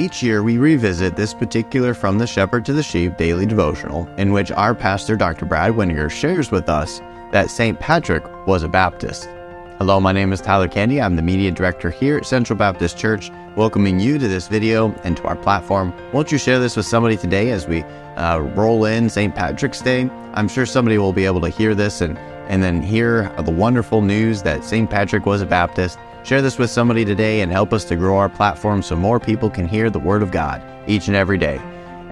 Each year, we revisit this particular From the Shepherd to the Sheep daily devotional, in which our pastor, Dr. Brad Weniger, shares with us that St. Patrick was a Baptist. Hello, my name is Tyler Candy. I'm the media director here at Central Baptist Church, welcoming you to this video and to our platform. Won't you share this with somebody today as we uh, roll in St. Patrick's Day? I'm sure somebody will be able to hear this and, and then hear the wonderful news that St. Patrick was a Baptist Share this with somebody today and help us to grow our platform so more people can hear the Word of God each and every day.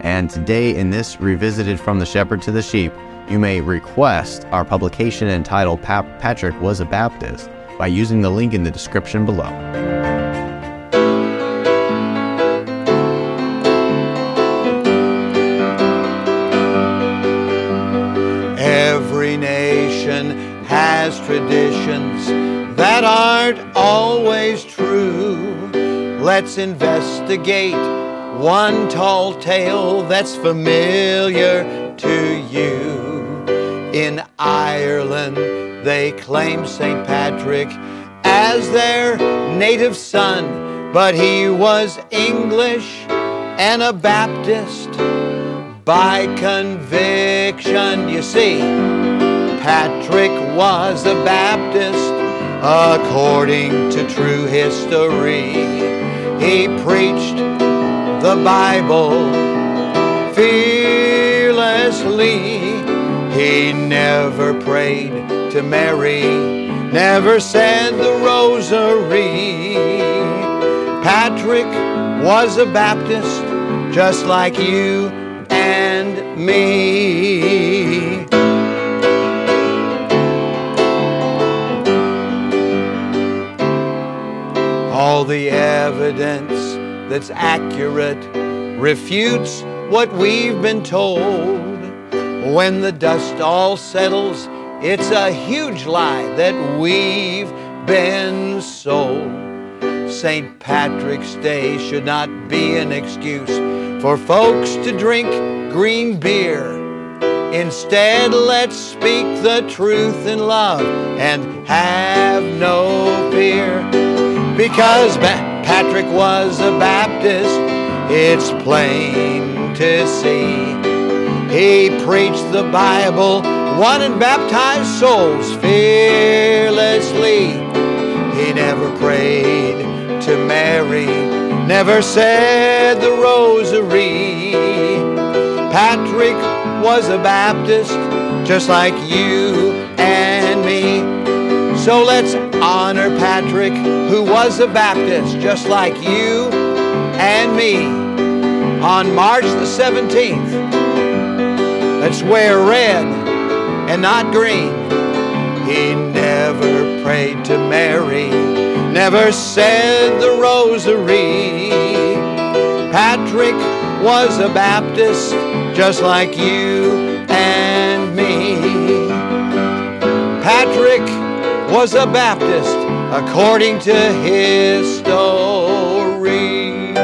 And today, in this Revisited from the Shepherd to the Sheep, you may request our publication entitled Patrick Was a Baptist by using the link in the description below. Traditions that aren't always true. Let's investigate one tall tale that's familiar to you. In Ireland, they claim St. Patrick as their native son, but he was English and a Baptist by conviction. You see, Patrick was a Baptist according to true history. He preached the Bible fearlessly. He never prayed to Mary, never said the rosary. Patrick was a Baptist just like you and me. All the evidence that's accurate refutes what we've been told. When the dust all settles, it's a huge lie that we've been sold. St. Patrick's Day should not be an excuse for folks to drink green beer. Instead, let's speak the truth in love and have no fear. Because ba- Patrick was a Baptist, it's plain to see. He preached the Bible, won and baptized souls fearlessly. He never prayed to Mary, never said the rosary. Patrick was a Baptist, just like you and me. So let's honor Patrick, who was a Baptist just like you and me. On March the 17th, let's wear red and not green. He never prayed to Mary, never said the rosary. Patrick was a Baptist just like you and me. Patrick was a Baptist according to his story.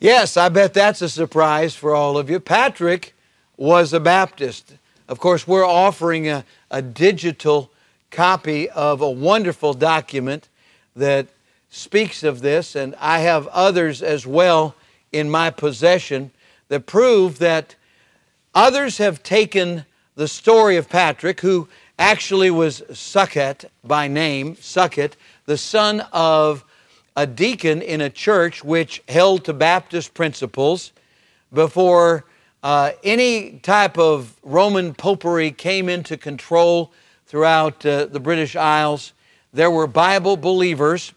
Yes, I bet that's a surprise for all of you. Patrick was a Baptist. Of course, we're offering a, a digital copy of a wonderful document that speaks of this, and I have others as well in my possession that prove that others have taken the story of Patrick, who actually was Succat by name, Succat, the son of a deacon in a church which held to Baptist principles before uh, any type of Roman popery came into control throughout uh, the British Isles. There were Bible believers.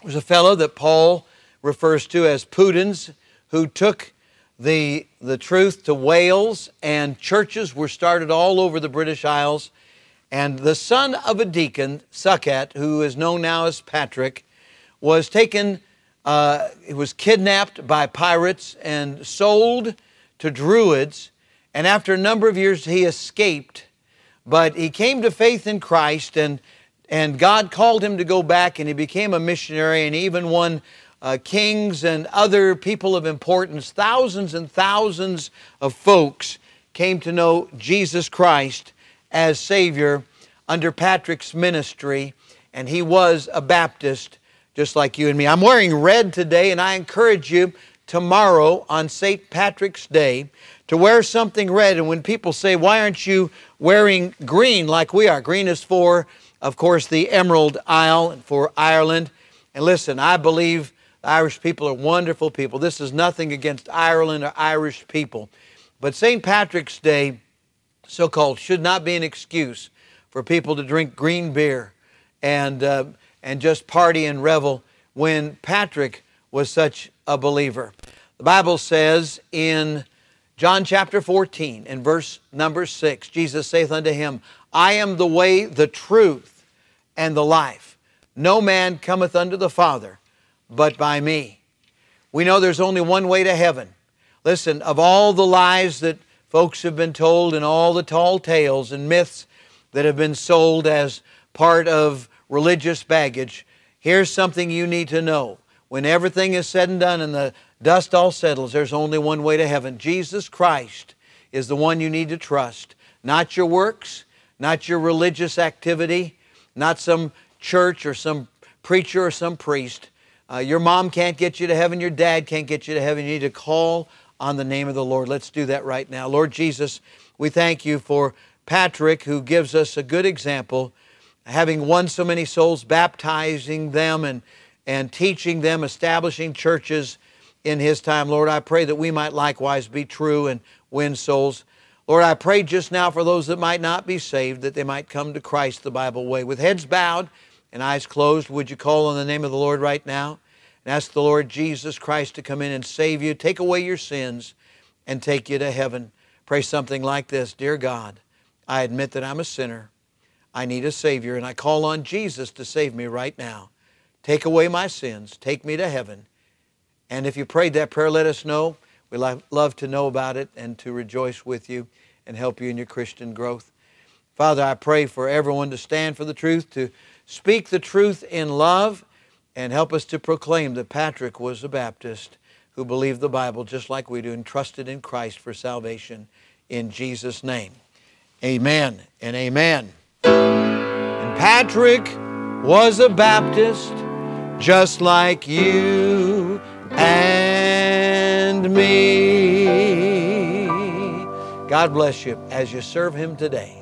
There was a fellow that Paul refers to as Pudens who took the, the truth to Wales, and churches were started all over the British Isles. And the son of a deacon, Succat, who is known now as Patrick, was taken, uh, he was kidnapped by pirates and sold to Druids. And after a number of years, he escaped. But he came to faith in Christ, and, and God called him to go back, and he became a missionary and even won uh, kings and other people of importance, thousands and thousands of folks came to know Jesus Christ as Savior under Patrick's ministry, and he was a Baptist just like you and me. I'm wearing red today, and I encourage you tomorrow on St. Patrick's Day to wear something red. And when people say, Why aren't you wearing green like we are? Green is for, of course, the Emerald Isle and for Ireland. And listen, I believe the Irish people are wonderful people. This is nothing against Ireland or Irish people. But St. Patrick's Day, so called, should not be an excuse for people to drink green beer and, uh, and just party and revel when Patrick was such a believer. The Bible says in John chapter 14 and verse number 6, Jesus saith unto him, I am the way, the truth, and the life. No man cometh unto the Father but by me. We know there's only one way to heaven. Listen, of all the lies that folks have been told and all the tall tales and myths that have been sold as part of religious baggage, here's something you need to know. When everything is said and done and the dust all settles, there's only one way to heaven. Jesus Christ is the one you need to trust, not your works, not your religious activity, not some church or some preacher or some priest. Uh, your mom can't get you to heaven, your dad can't get you to heaven. You need to call on the name of the Lord. Let's do that right now. Lord Jesus, we thank you for Patrick, who gives us a good example, having won so many souls, baptizing them and, and teaching them, establishing churches in his time. Lord, I pray that we might likewise be true and win souls. Lord, I pray just now for those that might not be saved, that they might come to Christ the Bible way. With heads bowed and eyes closed, would you call on the name of the Lord right now and ask the Lord Jesus Christ to come in and save you, take away your sins, and take you to heaven? Pray something like this Dear God, I admit that I'm a sinner. I need a Savior, and I call on Jesus to save me right now. Take away my sins, take me to heaven. And if you prayed that prayer, let us know. We love to know about it and to rejoice with you and help you in your Christian growth. Father, I pray for everyone to stand for the truth, to speak the truth in love, and help us to proclaim that Patrick was a Baptist who believed the Bible just like we do and trusted in Christ for salvation in Jesus' name. Amen and amen. And Patrick was a Baptist just like you and me. God bless you as you serve Him today.